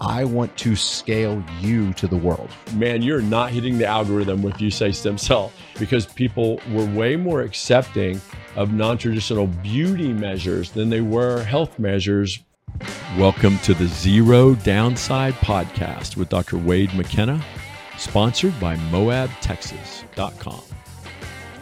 I want to scale you to the world. Man, you're not hitting the algorithm with you say stem cell because people were way more accepting of non traditional beauty measures than they were health measures. Welcome to the Zero Downside Podcast with Dr. Wade McKenna, sponsored by MoabTexas.com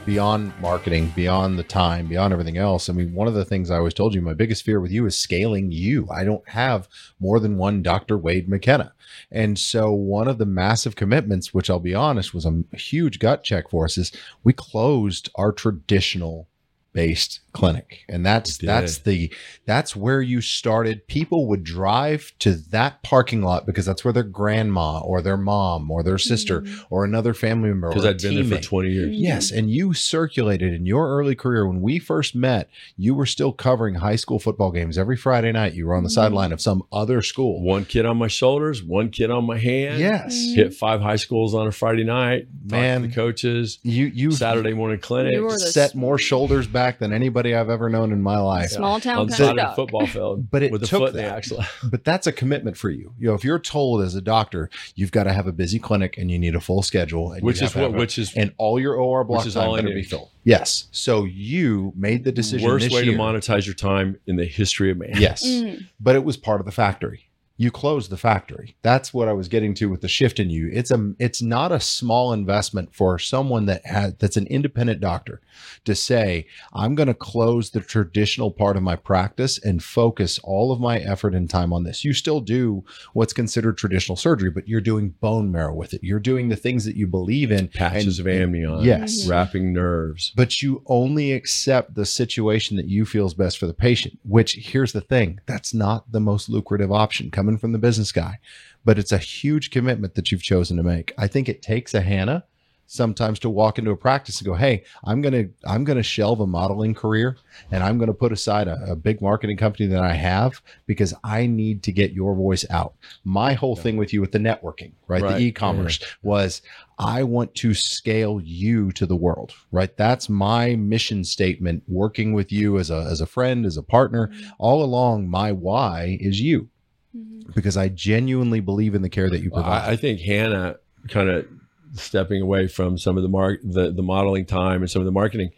beyond marketing, beyond the time, beyond everything else. I mean, one of the things I always told you, my biggest fear with you is scaling you. I don't have more than one Dr. Wade McKenna. And so one of the massive commitments, which I'll be honest was a huge gut check for us, is we closed our traditional based clinic. And that's that's the that's where you started. People would drive to that parking lot because that's where their grandma or their mom or their sister mm-hmm. or another family member because i'd been teammate. there for 20 years. Yes and you circulated in your early career. When we first met you were still covering high school football games. Every friday night you were on the mm-hmm. sideline of some other school. One kid on my shoulders one kid on my hand. Yes. Hit five high schools on a friday night man the coaches. you you saturday morning clinic. Set more shoulders back than anybody I've ever known in my life. Small town on side of football field, but it with took that. But that's a commitment for you. You know, if you're told as a doctor you've got to have a busy clinic and you need a full schedule, which is what, which is and all your OR blocks is time going to be filled. Yes. So you made the decision. Worst way year. to monetize your time in the history of man. Yes, mm. but it was part of the factory you close the factory. That's what I was getting to with the shift in you. It's a it's not a small investment for someone that has that's an independent doctor to say, I'm going to close the traditional part of my practice and focus all of my effort and time on this. You still do what's considered traditional surgery, but you're doing bone marrow with it. You're doing the things that you believe in. Patches and, of amnion. Yes. Mm-hmm. Wrapping nerves. But you only accept the situation that you feel is best for the patient, which here's the thing, that's not the most lucrative option. Come coming from the business guy, but it's a huge commitment that you've chosen to make. I think it takes a Hannah sometimes to walk into a practice and go, "Hey, I'm gonna I'm gonna shelve a modeling career and I'm gonna put aside a, a big marketing company that I have because I need to get your voice out." My whole yeah. thing with you with the networking, right, right. the e-commerce yeah. was I want to scale you to the world, right? That's my mission statement. Working with you as a as a friend, as a partner, mm-hmm. all along. My why is you mm-hmm. because I genuinely believe in the care that you provide. Well, I, I think Hannah kind of stepping away from some of the mark the, the modeling time and some of the marketing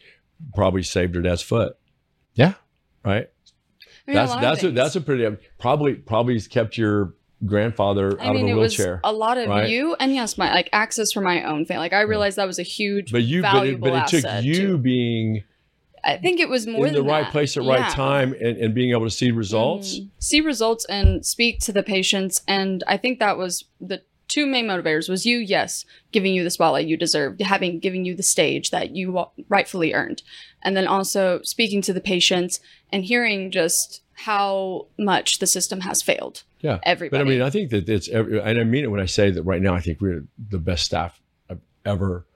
probably saved her dad's foot. Yeah. Right. I mean, that's a that's a, that's a pretty probably probably has kept your grandfather I out mean, of a wheelchair. a lot of right? you and yes, my like access for my own family. Like I realized that was a huge but you but it, but it took you too. being I think it was more in the right that. place at yeah. right time and, and being able to see results. Mm. See results and speak to the patients. And I think that was the two main motivators was you, yes, giving you the spotlight you deserved, having giving you the stage that you rightfully earned. And then also speaking to the patients and hearing just how much the system has failed. Yeah. Everybody. But I mean, I think that it's, every, and I mean it when I say that right now, I think we're the best staff I've ever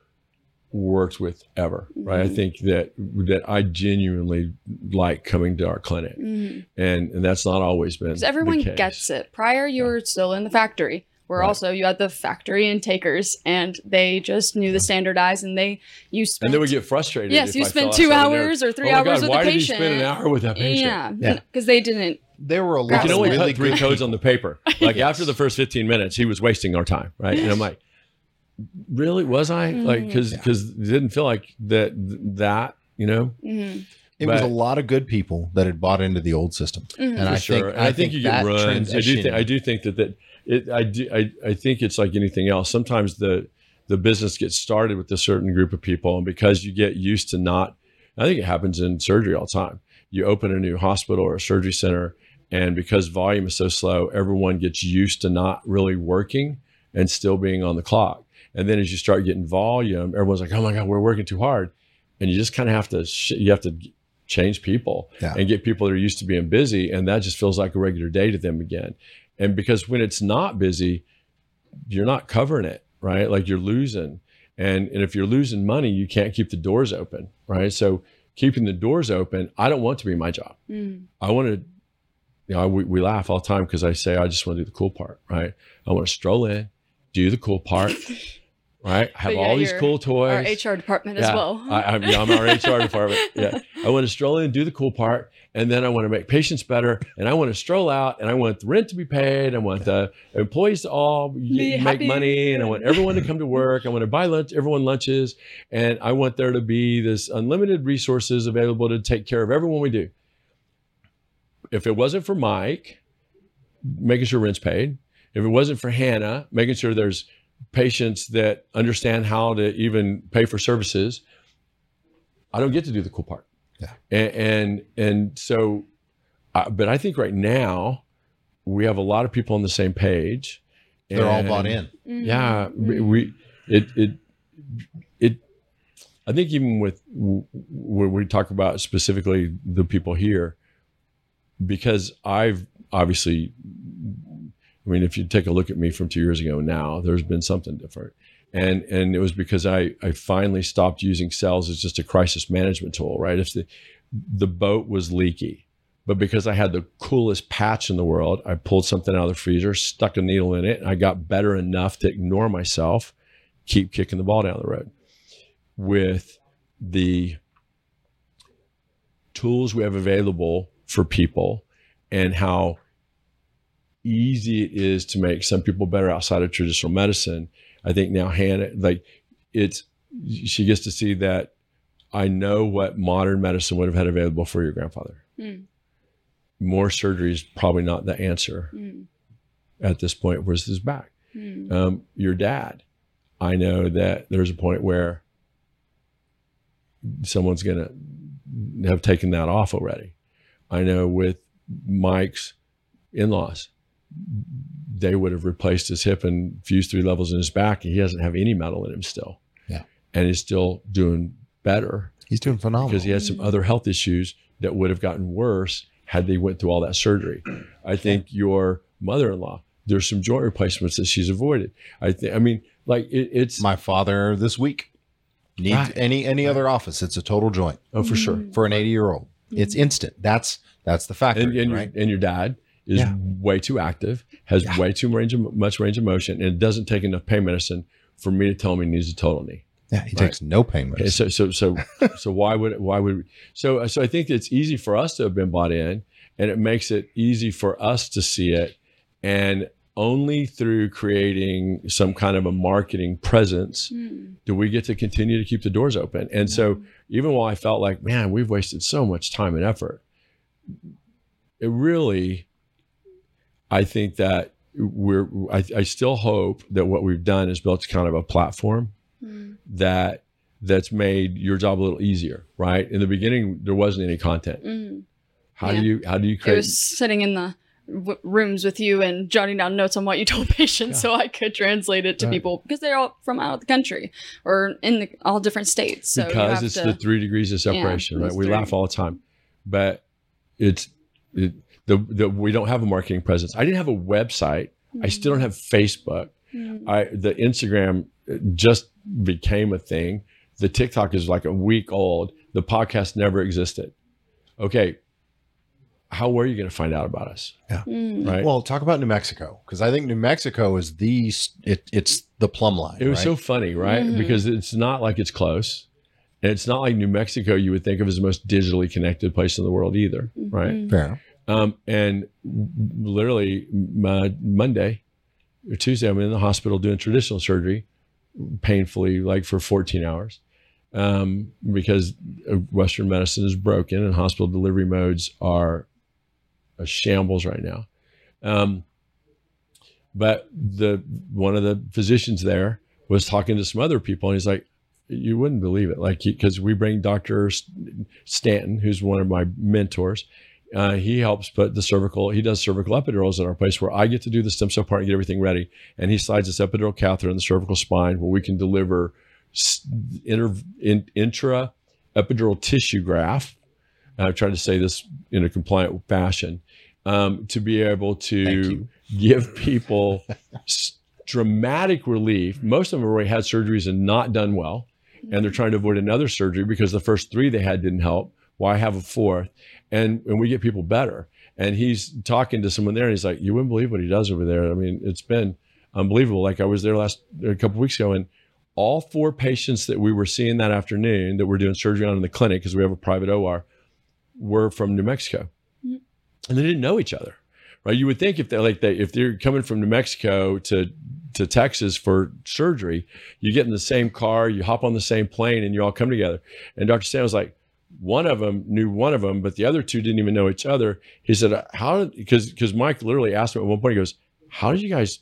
worked with ever, right? Mm-hmm. I think that that I genuinely like coming to our clinic, mm-hmm. and and that's not always been. Because everyone gets it. Prior, you yeah. were still in the factory, where right. also you had the factory intakers, and they just knew the standardized, and they you spent. And they would get frustrated. Yes, you spent two hours or three oh hours God, with why the patient. Why did he spend an hour with that patient? Yeah, because yeah. they didn't there were a lot. You can only really cut three codes on the paper. Like yes. after the first fifteen minutes, he was wasting our time, right? And I'm like, really was I mm-hmm. like because because yeah. didn't feel like that that you know. Mm-hmm. It but, was a lot of good people that had bought into the old system, mm-hmm. and I sure. think I, I think, think, you get run. I do think I do think that that it I do I, I think it's like anything else. Sometimes the the business gets started with a certain group of people, and because you get used to not, I think it happens in surgery all the time. You open a new hospital or a surgery center, and because volume is so slow, everyone gets used to not really working and still being on the clock. And then as you start getting volume, everyone's like, "Oh my God, we're working too hard," and you just kind of have to sh- you have to change people yeah. and get people that are used to being busy, and that just feels like a regular day to them again. And because when it's not busy, you're not covering it, right? Like you're losing, and and if you're losing money, you can't keep the doors open, right? So keeping the doors open, I don't want to be my job. Mm. I want to you know, we, we laugh all the time because I say I just want to do the cool part, right? I want to stroll in, do the cool part, right? I have yeah, all these cool toys. Our HR department yeah, as well. I, yeah, I'm our HR department. Yeah, I want to stroll in and do the cool part, and then I want to make patients better, and I want to stroll out, and I want the rent to be paid. I want the employees to all make happy. money, and I want everyone to come to work. I want to buy lunch, everyone lunches, and I want there to be this unlimited resources available to take care of everyone we do. If it wasn't for Mike, making sure rent's paid. If it wasn't for Hannah, making sure there's patients that understand how to even pay for services, I don't get to do the cool part. Yeah. And and, and so, uh, but I think right now we have a lot of people on the same page. They're all bought in. Mm-hmm. Yeah, mm-hmm. we it it it. I think even with when we talk about specifically the people here, because I've obviously I mean, if you take a look at me from two years ago now, there's been something different. And and it was because I I finally stopped using cells as just a crisis management tool, right? If the the boat was leaky, but because I had the coolest patch in the world, I pulled something out of the freezer, stuck a needle in it, and I got better enough to ignore myself, keep kicking the ball down the road. With the tools we have available for people and how easy it is to make some people better outside of traditional medicine. I think now Hannah, like it's, she gets to see that I know what modern medicine would have had available for your grandfather. Mm. More surgery is probably not the answer mm. at this point. Where's his back? Mm. Um, your dad, I know that there's a point where someone's going to have taken that off already. I know with Mike's in laws, they would have replaced his hip and fused three levels in his back, and he doesn't have any metal in him still. Yeah, and he's still doing better. He's doing phenomenal because he had some other health issues that would have gotten worse had they went through all that surgery. I think your mother-in-law, there's some joint replacements that she's avoided. I think. I mean, like it, it's my father this week. Need right. any any right. other office? It's a total joint. Oh, for sure. For an 80 year old, it's mm-hmm. instant. That's that's the factor. And, and, right? and your dad is yeah. way too active, has yeah. way too range of, much range of motion, and it doesn't take enough pain medicine for me to tell him he needs a total knee. Yeah, he right? takes no pain medicine. Okay, so so so so why would why would so so I think it's easy for us to have been bought in, and it makes it easy for us to see it, and only through creating some kind of a marketing presence mm. do we get to continue to keep the doors open. And so even while I felt like, man, we've wasted so much time and effort, it really I think that we're I, I, still hope that what we've done is built kind of a platform mm. that that's made your job a little easier right in the beginning there wasn't any content mm. how yeah. do you how do you create it was sitting in the w- rooms with you and jotting down notes on what you told patients yeah. so i could translate it to right. people because they're all from out of the country or in the, all different states so because it's to, the three degrees of separation yeah, right we three. laugh all the time but it's it, the, the we don't have a marketing presence. I didn't have a website. Mm-hmm. I still don't have Facebook. Mm-hmm. I the Instagram just became a thing. The TikTok is like a week old. The podcast never existed. Okay, how were you going to find out about us? Yeah. Mm. Right. Well, talk about New Mexico because I think New Mexico is the it, it's the plumb line. It was right? so funny, right? Mm. Because it's not like it's close. And it's not like New Mexico you would think of as the most digitally connected place in the world either, mm-hmm. right? Fair. Um, and literally my Monday or Tuesday, I'm in the hospital doing traditional surgery, painfully, like for 14 hours, um, because Western medicine is broken and hospital delivery modes are a shambles right now. Um, but the one of the physicians there was talking to some other people, and he's like, "You wouldn't believe it, like because we bring Doctor Stanton, who's one of my mentors." Uh, he helps put the cervical, he does cervical epidurals in our place where I get to do the stem cell part and get everything ready. And he slides this epidural catheter in the cervical spine where we can deliver inter, in, intra epidural tissue graft. I've tried to say this in a compliant fashion um, to be able to give people dramatic relief. Most of them already had surgeries and not done well. And they're trying to avoid another surgery because the first three they had didn't help. Why have a fourth? And and we get people better. And he's talking to someone there, and he's like, "You wouldn't believe what he does over there. I mean, it's been unbelievable. Like I was there last a couple weeks ago, and all four patients that we were seeing that afternoon that we're doing surgery on in the clinic because we have a private OR were from New Mexico, mm-hmm. and they didn't know each other, right? You would think if they're like they if they're coming from New Mexico to to Texas for surgery, you get in the same car, you hop on the same plane, and you all come together. And Dr. Sam was like, one of them knew one of them, but the other two didn't even know each other. He said, "How?" Because because Mike literally asked him at one point. He goes, "How did you guys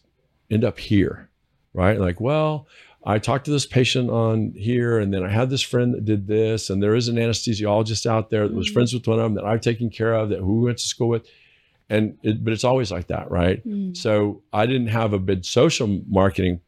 end up here?" Right? Like, well, I talked to this patient on here, and then I had this friend that did this, and there is an anesthesiologist out there that was mm-hmm. friends with one of them that I've taken care of that who we went to school with, and it, but it's always like that, right? Mm-hmm. So I didn't have a big social marketing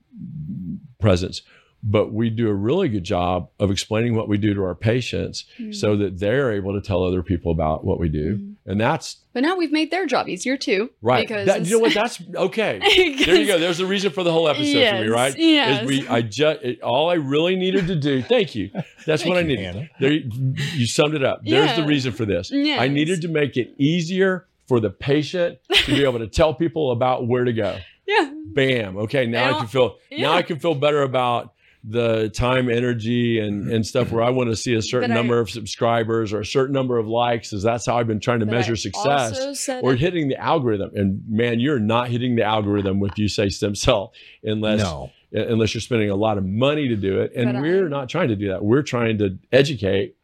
presence, but we do a really good job of explaining what we do to our patients mm-hmm. so that they're able to tell other people about what we do. Mm-hmm. and that's but now we've made their job easier too right. Because that, you know what? That's okay. There you go. There's a reason for the whole episode yes, for me right? Yes. Is we i just all i really needed to do thank you. That's thank what i needed. There you summed it up. There's yeah. the reason for this. Yes. i needed to make it easier for the patient to be able to tell people about where to go. Yeah. Bam. Okay now i can feel yeah. now i can feel better about the time, energy, and mm-hmm. and stuff where I want to see a certain but number I, of subscribers or a certain number of likes, is that's how I've been trying to measure I success. Or hitting the algorithm. And man, you're not hitting the algorithm if you say stem cell unless no. unless you're spending a lot of money to do it. And but we're I, not trying to do that. We're trying to educate,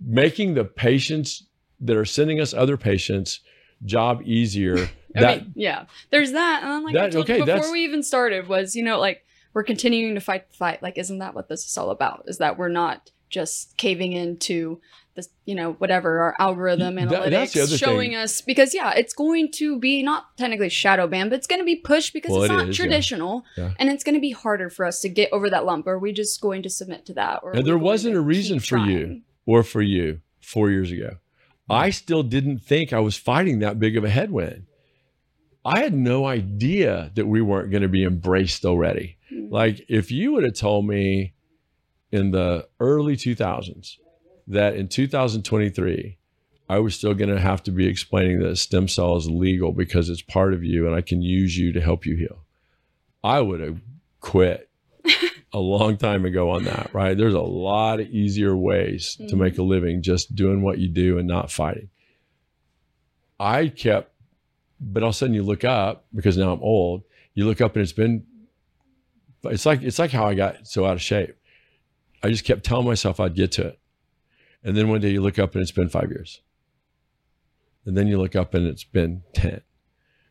making the patients that are sending us other patients job easier. that, yeah, there's that. And then like that, okay, before we even started was, you know, like we're continuing to fight the fight. Like, isn't that what this is all about? Is that we're not just caving into this, you know, whatever our algorithm analytics that, showing thing. us because yeah, it's going to be not technically shadow banned, but it's going to be pushed because well, it's not is, traditional, yeah. Yeah. and it's going to be harder for us to get over that lump. Are we just going to submit to that? Or and there wasn't a reason for trying? you or for you four years ago. I still didn't think I was fighting that big of a headwind. I had no idea that we weren't going to be embraced already. Like, if you would have told me in the early 2000s that in 2023, I was still going to have to be explaining that stem cell is legal because it's part of you and I can use you to help you heal, I would have quit a long time ago on that, right? There's a lot of easier ways mm-hmm. to make a living just doing what you do and not fighting. I kept but all of a sudden you look up because now I'm old. You look up and it's been. It's like it's like how I got so out of shape. I just kept telling myself I'd get to it, and then one day you look up and it's been five years. And then you look up and it's been ten,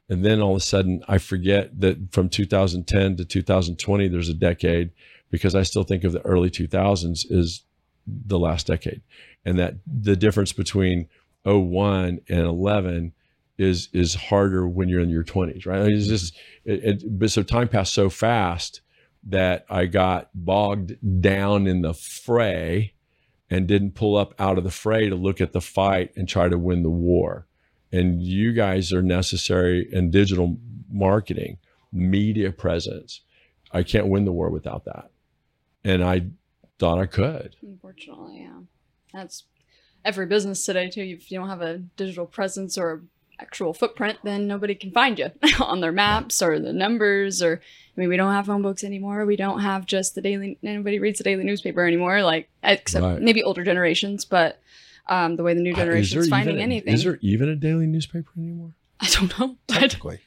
and then all of a sudden I forget that from 2010 to 2020 there's a decade because I still think of the early 2000s as the last decade, and that the difference between 01 and 11 is is harder when you're in your 20s, right? It's just, it, it, but so time passed so fast that I got bogged down in the fray and didn't pull up out of the fray to look at the fight and try to win the war. And you guys are necessary in digital marketing, media presence. I can't win the war without that. And I thought I could. Unfortunately, yeah. That's every business today too. If you don't have a digital presence or actual footprint, then nobody can find you on their maps or the numbers or I mean we don't have phone books anymore. We don't have just the daily nobody reads the daily newspaper anymore, like except right. maybe older generations, but um, the way the new generation is finding a, anything. Is there even a daily newspaper anymore? I don't know. Technically.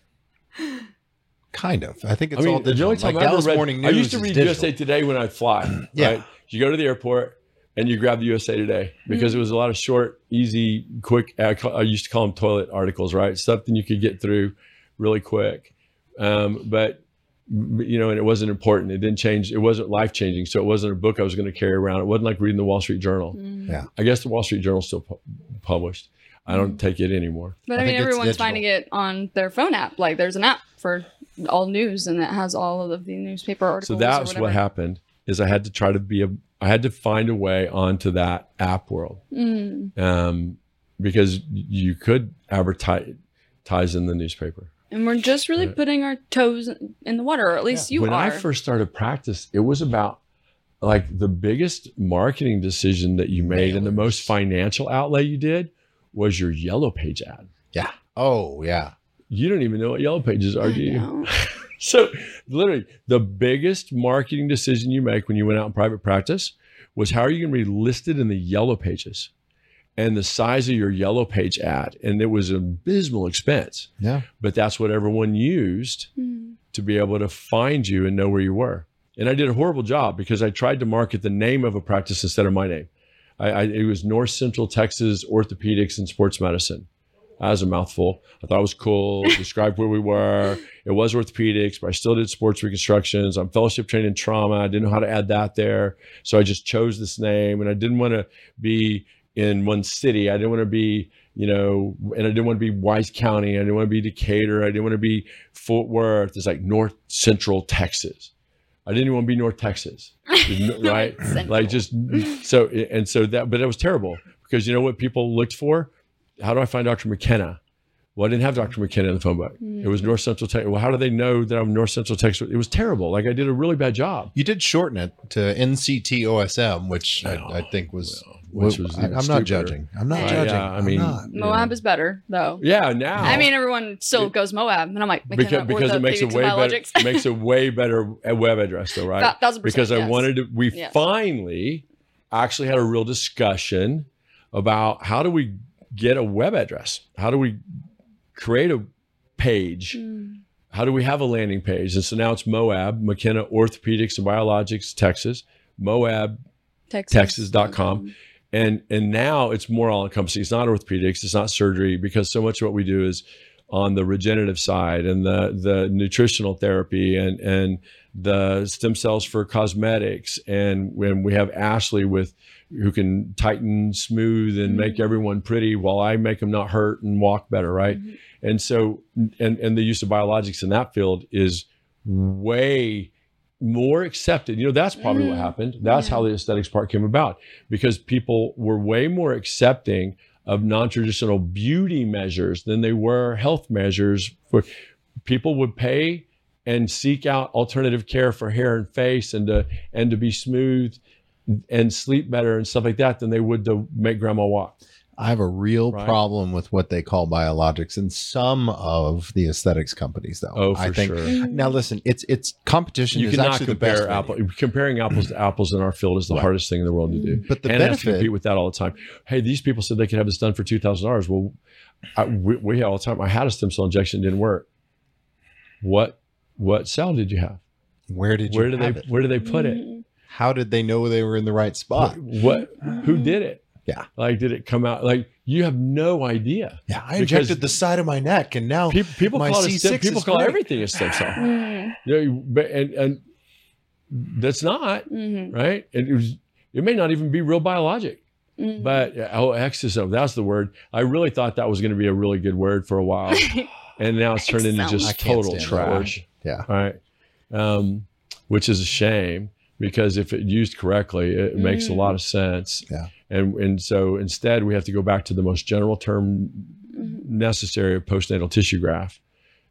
kind of. I think it's I mean, all digital. The only time like I, Dallas read, Morning News I used to read USA Today when I'd fly. yeah. Right? You go to the airport, and you grab the USA Today because mm-hmm. it was a lot of short, easy, quick. I, I, used to call them toilet articles, right? Something you could get through really quick. Um, but you know, and it wasn't important. It didn't change. It wasn't life changing. So it wasn't a book I was going to carry around. It wasn't like reading the Wall Street Journal. Mm-hmm. Yeah. I guess the Wall Street Journal still pu- published. I don't mm-hmm. take it anymore. But I, I mean, everyone's finding it on their phone app. Like there's an app for all news, and it has all of the newspaper articles. So that's what happened. Is I had to try to be a I had to find a way onto that app world mm. um, because you could advertise in the newspaper. And we're just really right. putting our toes in the water, or at least yeah. you when are. When I first started practice, it was about like the biggest marketing decision that you made Mailers. and the most financial outlay you did was your yellow page ad. Yeah. Oh, yeah. You don't even know what yellow pages are, do you? so literally the biggest marketing decision you make when you went out in private practice was how are you going to be listed in the yellow pages and the size of your yellow page ad? And it was an abysmal expense. Yeah. But that's what everyone used mm. to be able to find you and know where you were. And i did a horrible job because i tried to market the name of a practice instead of my name. I, I, it was north central texas orthopedics and sports medicine as a mouthful. I thought it was cool, described where we were. It was orthopedics, but I still did sports reconstructions. I'm fellowship trained in trauma. I didn't know how to add that there. So I just chose this name and I didn't want to be in one city. I didn't want to be, you know, and I didn't want to be Wise County. I didn't want to be Decatur. I didn't want to be Fort Worth. It's like North Central Texas. I didn't even want to be North Texas, right? like just so, and so that, but it was terrible because you know what people looked for? How do I find Dr. McKenna? Well, I didn't have Dr. McKenna in the phone book. Mm. It was North Central Texas. Well, how do they know that I'm North Central Texas? It was terrible. Like I did a really bad job. You did shorten it to NCTOSM, which I, I, think was. Well, which was I, am not judging. I'm not uh, judging. Yeah, I mean, Moab is better though. Yeah, now. I mean, everyone still it, goes Moab, and I'm like, because, because it makes a way better makes a way better web address, though, right? Thousand because I yes. wanted to. We yes. finally actually had a real discussion about how do we get a web address? How do we create a page? Mm. How do we have a landing page? And so now it's Moab, McKenna Orthopedics and Biologics, Texas, Moab, Texas. Texas.com. Mm-hmm. And and now it's more all encompassing. It's not orthopedics, it's not surgery, because so much of what we do is on the regenerative side and the the nutritional therapy and and the stem cells for cosmetics and when we have Ashley with who can tighten smooth and make mm-hmm. everyone pretty while I make them not hurt and walk better right mm-hmm. and so and and the use of biologics in that field is way more accepted you know that's probably mm-hmm. what happened that's yeah. how the aesthetics part came about because people were way more accepting of non-traditional beauty measures than they were health measures for people would pay and seek out alternative care for hair and face and to and to be smooth and sleep better and stuff like that than they would to make grandma walk. I have a real right? problem with what they call biologics in some of the aesthetics companies, though. Oh, for I think, sure. Mm. Now, listen, it's it's competition. You cannot compare apple. Comparing apples to apples in our field is the right. hardest thing in the world to do. Mm. But the and benefit, have to compete with that all the time. Hey, these people said they could have this done for two thousand dollars. Well, I, we, we all the time. I had a stem cell injection, didn't work. What what cell did you have? Where did you? Where did they? It? Where did they put it? Mm. Mm-hmm. How did they know they were in the right spot? What? Who did it? Yeah. Like, did it come out? Like, you have no idea. Yeah. I injected the side of my neck, and now people, people call it stem, people call great. everything a stem cell. Mm. You know, but, and and that's not mm-hmm. right. It, it, was. It may not even be real biologic. Mm-hmm. But oh, exosome, that's the word. I really thought that was going to be a really good word for a while, and now it's turned into just total trash. Yeah. Right. Um, which is a shame because if it used correctly, it mm. makes a lot of sense. Yeah. And and so instead, we have to go back to the most general term mm. necessary of postnatal tissue graft,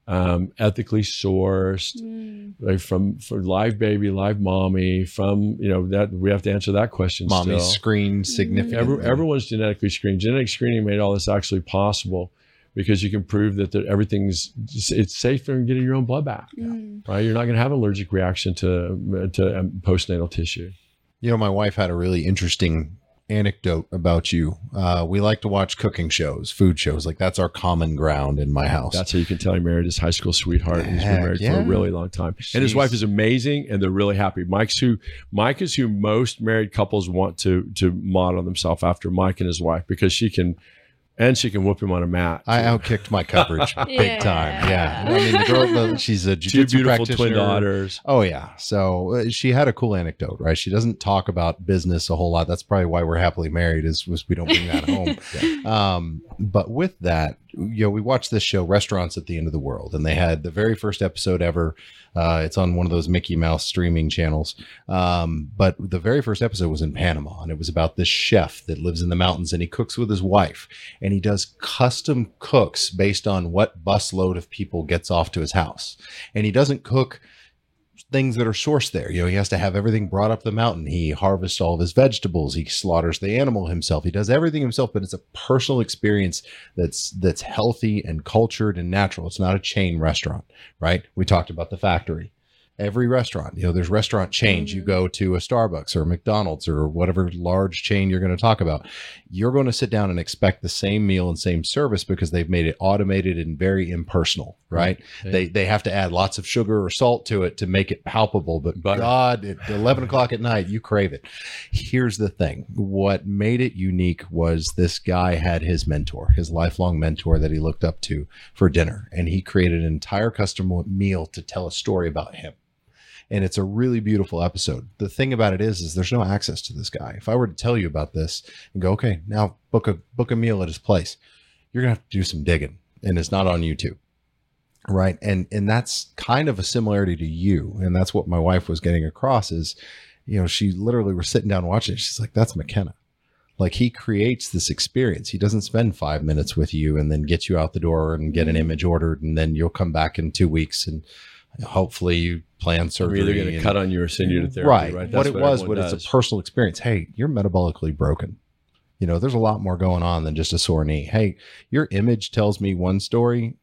um, ethically sourced, mm. like from for live baby, live mommy, from you know that we have to answer that question. Mommy screened significantly. Every, everyone's genetically screened. Genetic screening made all this actually possible because you can prove that everything's it's safer than getting your own blood back. Mm. Right? You're not going to have an allergic reaction to to um, postnatal tissue. You know, my wife had a really interesting anecdote about you. Uh, we like to watch cooking shows, food shows. Like that's our common ground in my house. That's how you can tell he married his high school sweetheart. Heck, he's been married yeah. for a really long time. She's, and his wife is amazing and they're really happy. Mike's who Mike is who most married couples want to to model themselves after Mike and his wife because she can and she can whoop him on a mat. I outkicked my coverage big yeah. time. Yeah, I mean, the girl, she's a jiu-jitsu Two beautiful twin daughters. Oh yeah, so uh, she had a cool anecdote, right? She doesn't talk about business a whole lot. That's probably why we're happily married. Is was we don't bring that home. yeah. um, but with that, you know, we watched this show, Restaurants at the End of the World, and they had the very first episode ever. Uh, it's on one of those Mickey Mouse streaming channels. Um, but the very first episode was in Panama, and it was about this chef that lives in the mountains, and he cooks with his wife, and he does custom cooks based on what busload of people gets off to his house, and he doesn't cook things that are sourced there. You know, he has to have everything brought up the mountain. He harvests all of his vegetables. He slaughters the animal himself. He does everything himself, but it's a personal experience that's that's healthy and cultured and natural. It's not a chain restaurant, right? We talked about the factory every restaurant. You know, there's restaurant chains. Mm-hmm. You go to a Starbucks or a McDonald's or whatever large chain you're going to talk about. You're going to sit down and expect the same meal and same service because they've made it automated and very impersonal, right? Okay. They they have to add lots of sugar or salt to it to make it palpable. But Butter. God, at 11 o'clock at night, you crave it. Here's the thing: what made it unique was this guy had his mentor, his lifelong mentor that he looked up to for dinner, and he created an entire custom meal to tell a story about him and it's a really beautiful episode. The thing about it is, is there's no access to this guy. If I were to tell you about this and go, okay, now book a book a meal at his place, you're gonna have to do some digging, and it's not on YouTube, right? And and that's kind of a similarity to you, and that's what my wife was getting across is, you know, she literally was sitting down watching. It. She's like, that's McKenna. Like he creates this experience. He doesn't spend five minutes with you and then get you out the door and get an mm-hmm. image ordered, and then you'll come back in two weeks and hopefully you plan surgery. Either going to cut on you or send you to therapy. Right. right? What it what was, what it's a personal experience. Hey, you're metabolically broken. You know, there's a lot more going on than just a sore knee. Hey, your image tells me one story.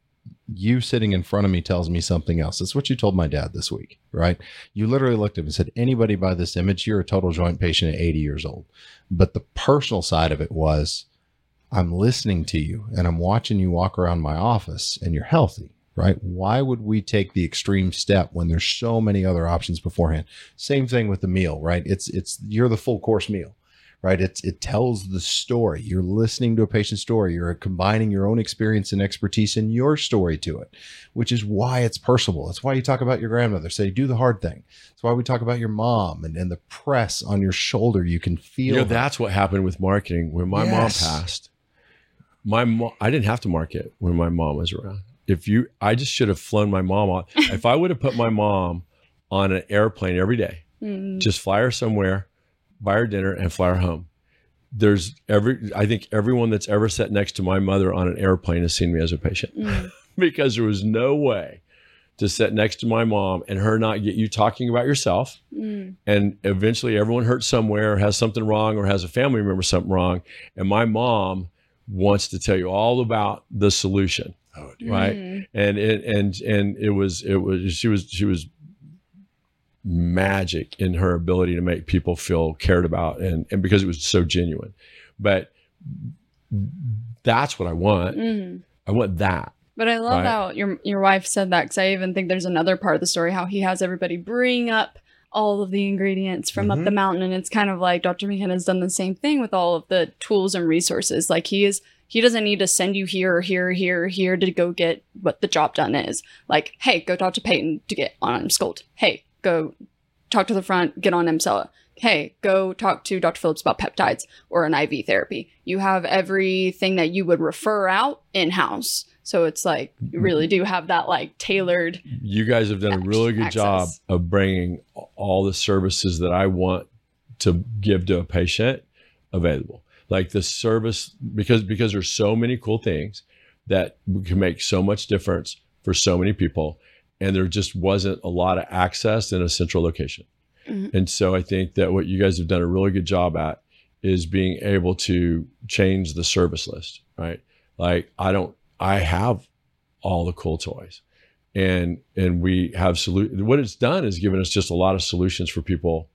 You sitting in front of me tells me something else. That's what you told my dad this week, right? You literally looked at him and said, anybody by this image, you're a total joint patient at 80 years old. But the personal side of it was, I'm listening to you and I'm watching you walk around my office and you're healthy right? Why would we take the extreme step when there's so many other options beforehand? Same thing with the meal, right? It's it's you're the full course meal, right? It's it tells the story. You're listening to a patient's story. You're combining your own experience and expertise in your story to it, which is why it's personable. That's why you talk about your grandmother. Say, do the hard thing. That's why we talk about your mom and, and the press on your shoulder. You can feel. You know, that's what happened with marketing when my yes. mom passed. My mom, I didn't have to market when my mom was around if you, I just should have flown my mom on. if I would have put my mom on an airplane every day, mm. just fly her somewhere, buy her dinner, and fly her home. There's every, I think everyone that's ever sat next to my mother on an airplane has seen me as a patient mm. because there was no way to sit next to my mom and her not get you talking about yourself. Mm. And eventually everyone hurts somewhere, has something wrong, or has a family member something wrong. And my mom wants to tell you all about the solution. Oh, dear. right. Mm. And it, and and it was it was she was she was magic in her ability to make people feel cared about and and because it was so genuine. But that's what I want. Mm. I want that. But I love right? how your your wife said that because I even think there's another part of the story how he has everybody bring up all of the ingredients from mm-hmm. up the mountain, and it's kind of like Dr. McKenna has done the same thing with all of the tools and resources. Like he is he doesn't need to send you here or here or here or here to go get what the job done is. Like, hey, go talk to Peyton to get on Scold. Hey, go talk to the front, get on Emsella. Hey, go talk to Dr. Phillips about peptides or an IV therapy. You have everything that you would refer out in house. So it's like you really do have that like tailored. You guys have done a really good access. job of bringing all the services that I want to give to a patient available like the service because because there's so many cool things that can make so much difference for so many people and there just wasn't a lot of access in a central location mm-hmm. and so i think that what you guys have done a really good job at is being able to change the service list right like i don't i have all the cool toys and and we have salute what it's done is given us just a lot of solutions for people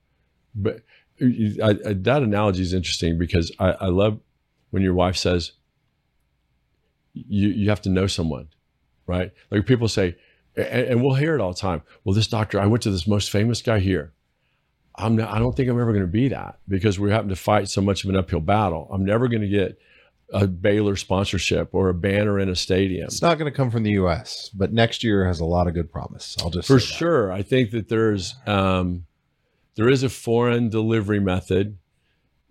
but I, I, that analogy is interesting because I, I love when your wife says you you have to know someone, right? Like people say, and, and, we'll hear it all the time. Well, this doctor, I went to this most famous guy here. I'm not, I don't think I'm ever going to be that because we happen to fight so much of an uphill battle. I'm never going to get a Baylor sponsorship or a banner in a stadium. It's not going to come from the U.S., but next year has a lot of good promise. I'll just for sure. I think that there's um, there is a foreign delivery method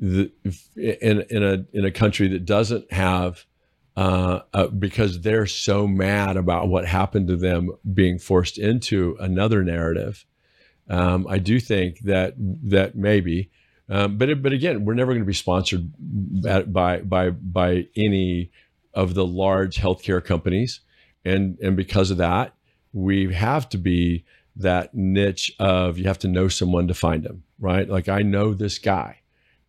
in in a in a country that doesn't have uh, uh, because they're so mad about what happened to them being forced into another narrative. Um, I do think that that maybe, um, but but again, we're never going to be sponsored by by by any of the large healthcare companies, and and because of that, we have to be that niche of you have to know someone to find him, right? Like I know this guy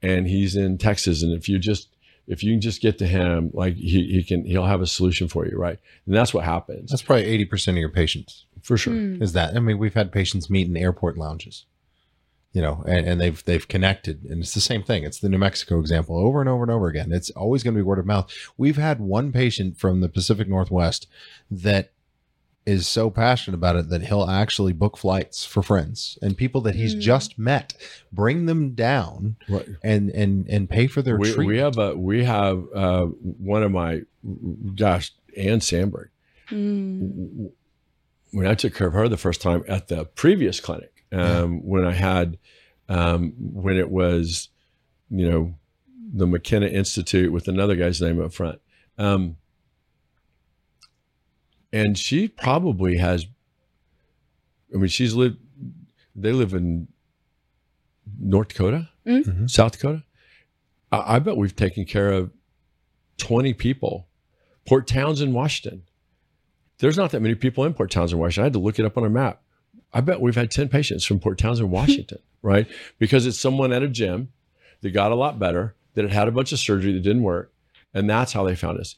and he's in Texas. And if you just, if you can just get to him, like he, he can, he'll have a solution for you. Right. And that's what happens. That's probably 80% of your patients. For sure. Mm. Is that, I mean, we've had patients meet in airport lounges you know, and, and, they've they've connected, and it's the same thing. It's the New Mexico example over and over and over again. It's always going to be word of mouth. We've had one patient from the Pacific Northwest that is so passionate about it that he'll actually book flights for friends and people that he's mm. just met, bring them down, right. and and and pay for their we, treatment. We have a we have uh, one of my gosh, Ann Sandberg. Mm. When I took care of her the first time at the previous clinic, um, yeah. when I had um, when it was, you know, the McKenna Institute with another guy's name up front. Um, and she probably has, I mean, she's lived, they live in North Dakota, mm-hmm. South Dakota. I, I bet we've taken care of 20 people. Port Townsend, Washington. There's not that many people in Port Townsend, Washington. I had to look it up on a map. I bet we've had 10 patients from Port Townsend, Washington, right? Because it's someone at a gym that got a lot better, that had had a bunch of surgery that didn't work. And that's how they found us.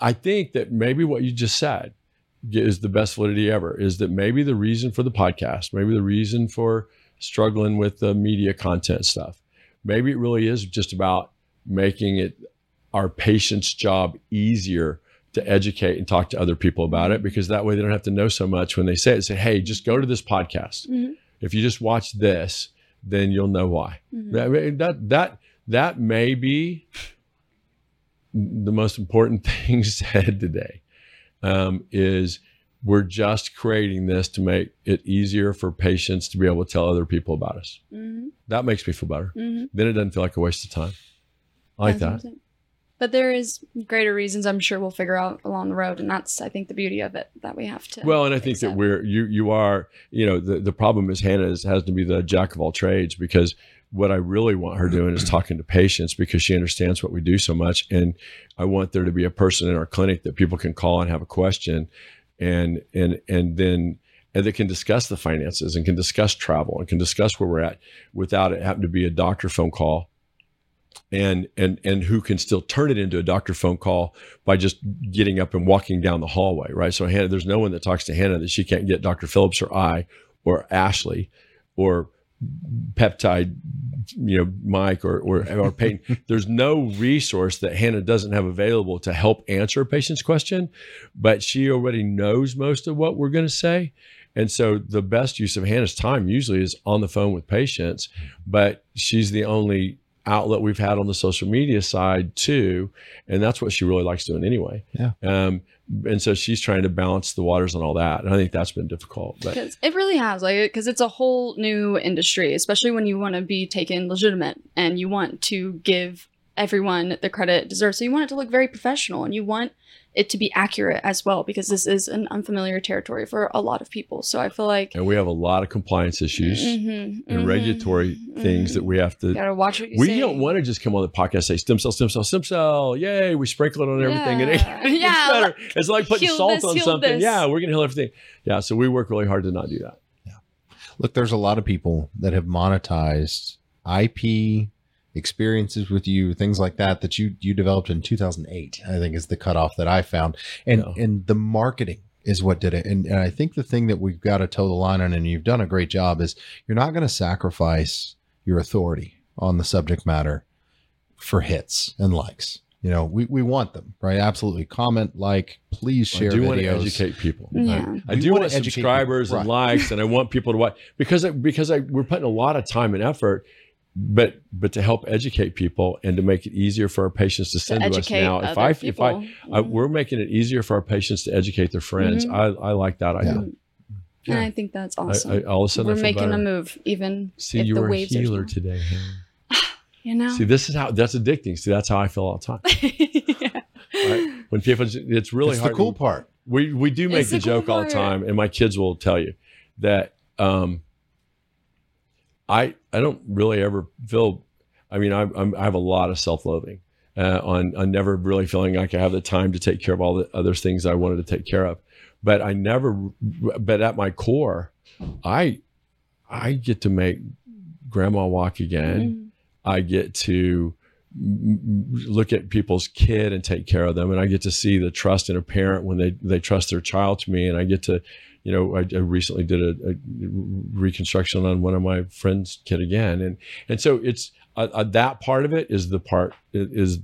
I think that maybe what you just said is the best validity ever is that maybe the reason for the podcast, maybe the reason for struggling with the media content stuff, maybe it really is just about making it our patient's job easier to educate and talk to other people about it because that way they don't have to know so much when they say it. Say, hey, just go to this podcast. Mm-hmm. If you just watch this, then you'll know why. Mm-hmm. That, that that that may be the most important thing said today. Um, is we're just creating this to make it easier for patients to be able to tell other people about us. Mm-hmm. That makes me feel better. Mm-hmm. Then it doesn't feel like a waste of time. I like that. But there is greater reasons I'm sure we'll figure out along the road, and that's I think the beauty of it that we have to. Well, and I think accept. that we're you you are you know the the problem is Hannah is, has to be the jack of all trades because what I really want her doing is talking to patients because she understands what we do so much, and I want there to be a person in our clinic that people can call and have a question, and and and then and that can discuss the finances and can discuss travel and can discuss where we're at without it having to be a doctor phone call and and and who can still turn it into a doctor phone call by just getting up and walking down the hallway, right? So Hannah, there's no one that talks to Hannah that she can't get Dr. Phillips or I or Ashley or peptide, you know, Mike or or, or Peyton. there's no resource that Hannah doesn't have available to help answer a patient's question, but she already knows most of what we're going to say. And so the best use of Hannah's time usually is on the phone with patients, but she's the only outlet we've had on the social media side too, and that's what she really likes doing anyway. Yeah. Um, and so she's trying to balance the waters and all that, and I think that's been difficult. But it really has, like, because it's a whole new industry, especially when you want to be taken legitimate and you want to give everyone the credit it deserves. So you want it to look very professional, and you want it to be accurate as well because this is an unfamiliar territory for a lot of people. So I feel like and we have a lot of compliance issues mm-hmm, and mm-hmm, regulatory mm-hmm. things that we have to gotta watch. What you we say. don't want to just come on the podcast say stem cell, stem cell, stem cell. Yay! We sprinkle it on everything, yeah. and it, yeah, better. It's like putting salt this, on something. This. Yeah, we're gonna heal everything. Yeah, so we work really hard to not do that. Yeah. Look, there's a lot of people that have monetized IP experiences with you, things like that that you you developed in 2008. I think is the cutoff that I found, and yeah. and the marketing is what did it. And, and I think the thing that we've got to toe the line on, and you've done a great job, is you're not going to sacrifice your authority on the subject matter for hits and likes. You know, we, we want them, right? Absolutely. Comment, like, please share. I do videos. want to educate people. Yeah. I, I do want subscribers and likes, and I want people to watch because I, because I, we're putting a lot of time and effort but but to help educate people and to make it easier for our patients to send to, to us now if i people. if I, mm-hmm. I, we're making it easier for our patients to educate their friends mm-hmm. I, I like that idea yeah. Yeah. And I think that's awesome. I, I, all of a sudden, we're making better. a move, even See, if you the were waves a healer today. you know. See, this is how that's addicting. See, that's how I feel all the time. yeah. right? When people, it's really it's hard. the cool part. We we do make it's the, the joke cool all the time, and my kids will tell you that um, I I don't really ever feel I mean, I'm, I'm, i have a lot of self-loathing uh, on, on never really feeling like I have the time to take care of all the other things I wanted to take care of. But I never, but at my core, I I get to make grandma walk again. Mm-hmm. I get to look at people's kid and take care of them and i get to see the trust in a parent when they they trust their child to me and i get to you know i, I recently did a, a, reconstruction on one of my friends kid again and and so it's uh, uh, that part of it is the part is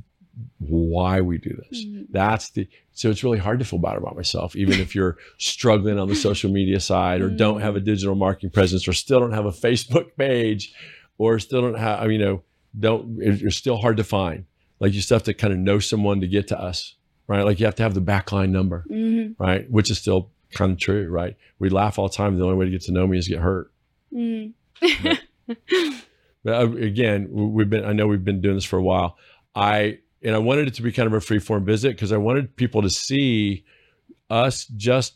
why we do this. Mm-hmm. That's the so it's really hard to feel bad about myself, even if you're struggling on the social media side or mm-hmm. don't have a digital marketing presence or still don't have a Facebook page or still don't have, you know, don't you're still hard to find. Like you still have to kind of know someone to get to us, right? Like you have to have the backline number, mm-hmm. right? Which is still kind of true, right? We laugh all the time. The only way to get to know me is get hurt. Mm-hmm. but, but uh, again, we've been I know we've been doing this for a while. I and I wanted it to be kind of a free form visit because I wanted people to see us just.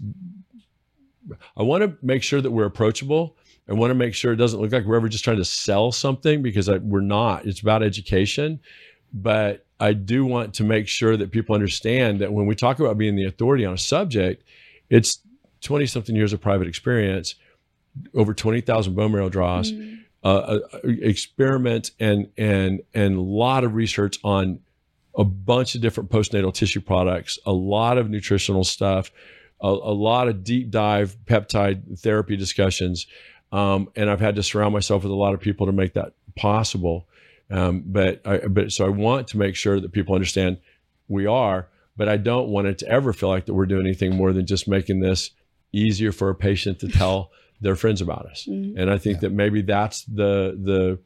I want to make sure that we're approachable. I want to make sure it doesn't look like we're ever just trying to sell something because I, we're not. It's about education, but I do want to make sure that people understand that when we talk about being the authority on a subject, it's 20 something years of private experience, over 20,000 bone marrow draws, mm-hmm. uh, uh, experiment and and and a lot of research on a bunch of different postnatal tissue products, a lot of nutritional stuff, a, a lot of deep dive peptide therapy discussions. Um, and I've had to surround myself with a lot of people to make that possible. Um, but I, but so I want to make sure that people understand we are, but I don't want it to ever feel like that we're doing anything more than just making this easier for a patient to tell their friends about us. Mm-hmm. And I think yeah. that maybe that's the the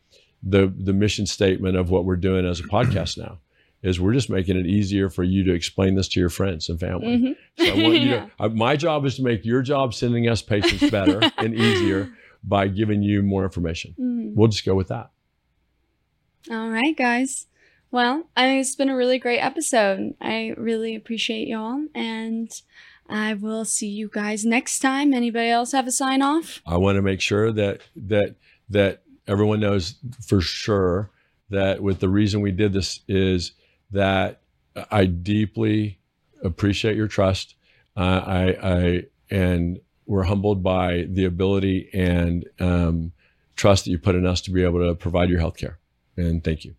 the the mission statement of what we're doing as a podcast now is we're just making it easier for you to explain this to your friends and family. Mm-hmm. So I want you yeah. to, my job is to make your job sending us patients better and easier by giving you more information. Mm-hmm. We'll just go with that. All right, guys. Well, I think it's been a really great episode. I really appreciate y'all, and I will see you guys next time. Anybody else have a sign off? I want to make sure that that that everyone knows for sure that with the reason we did this is that I deeply appreciate your trust. Uh, I, I and we're humbled by the ability and um, trust that you put in us to be able to provide your health care. And thank you.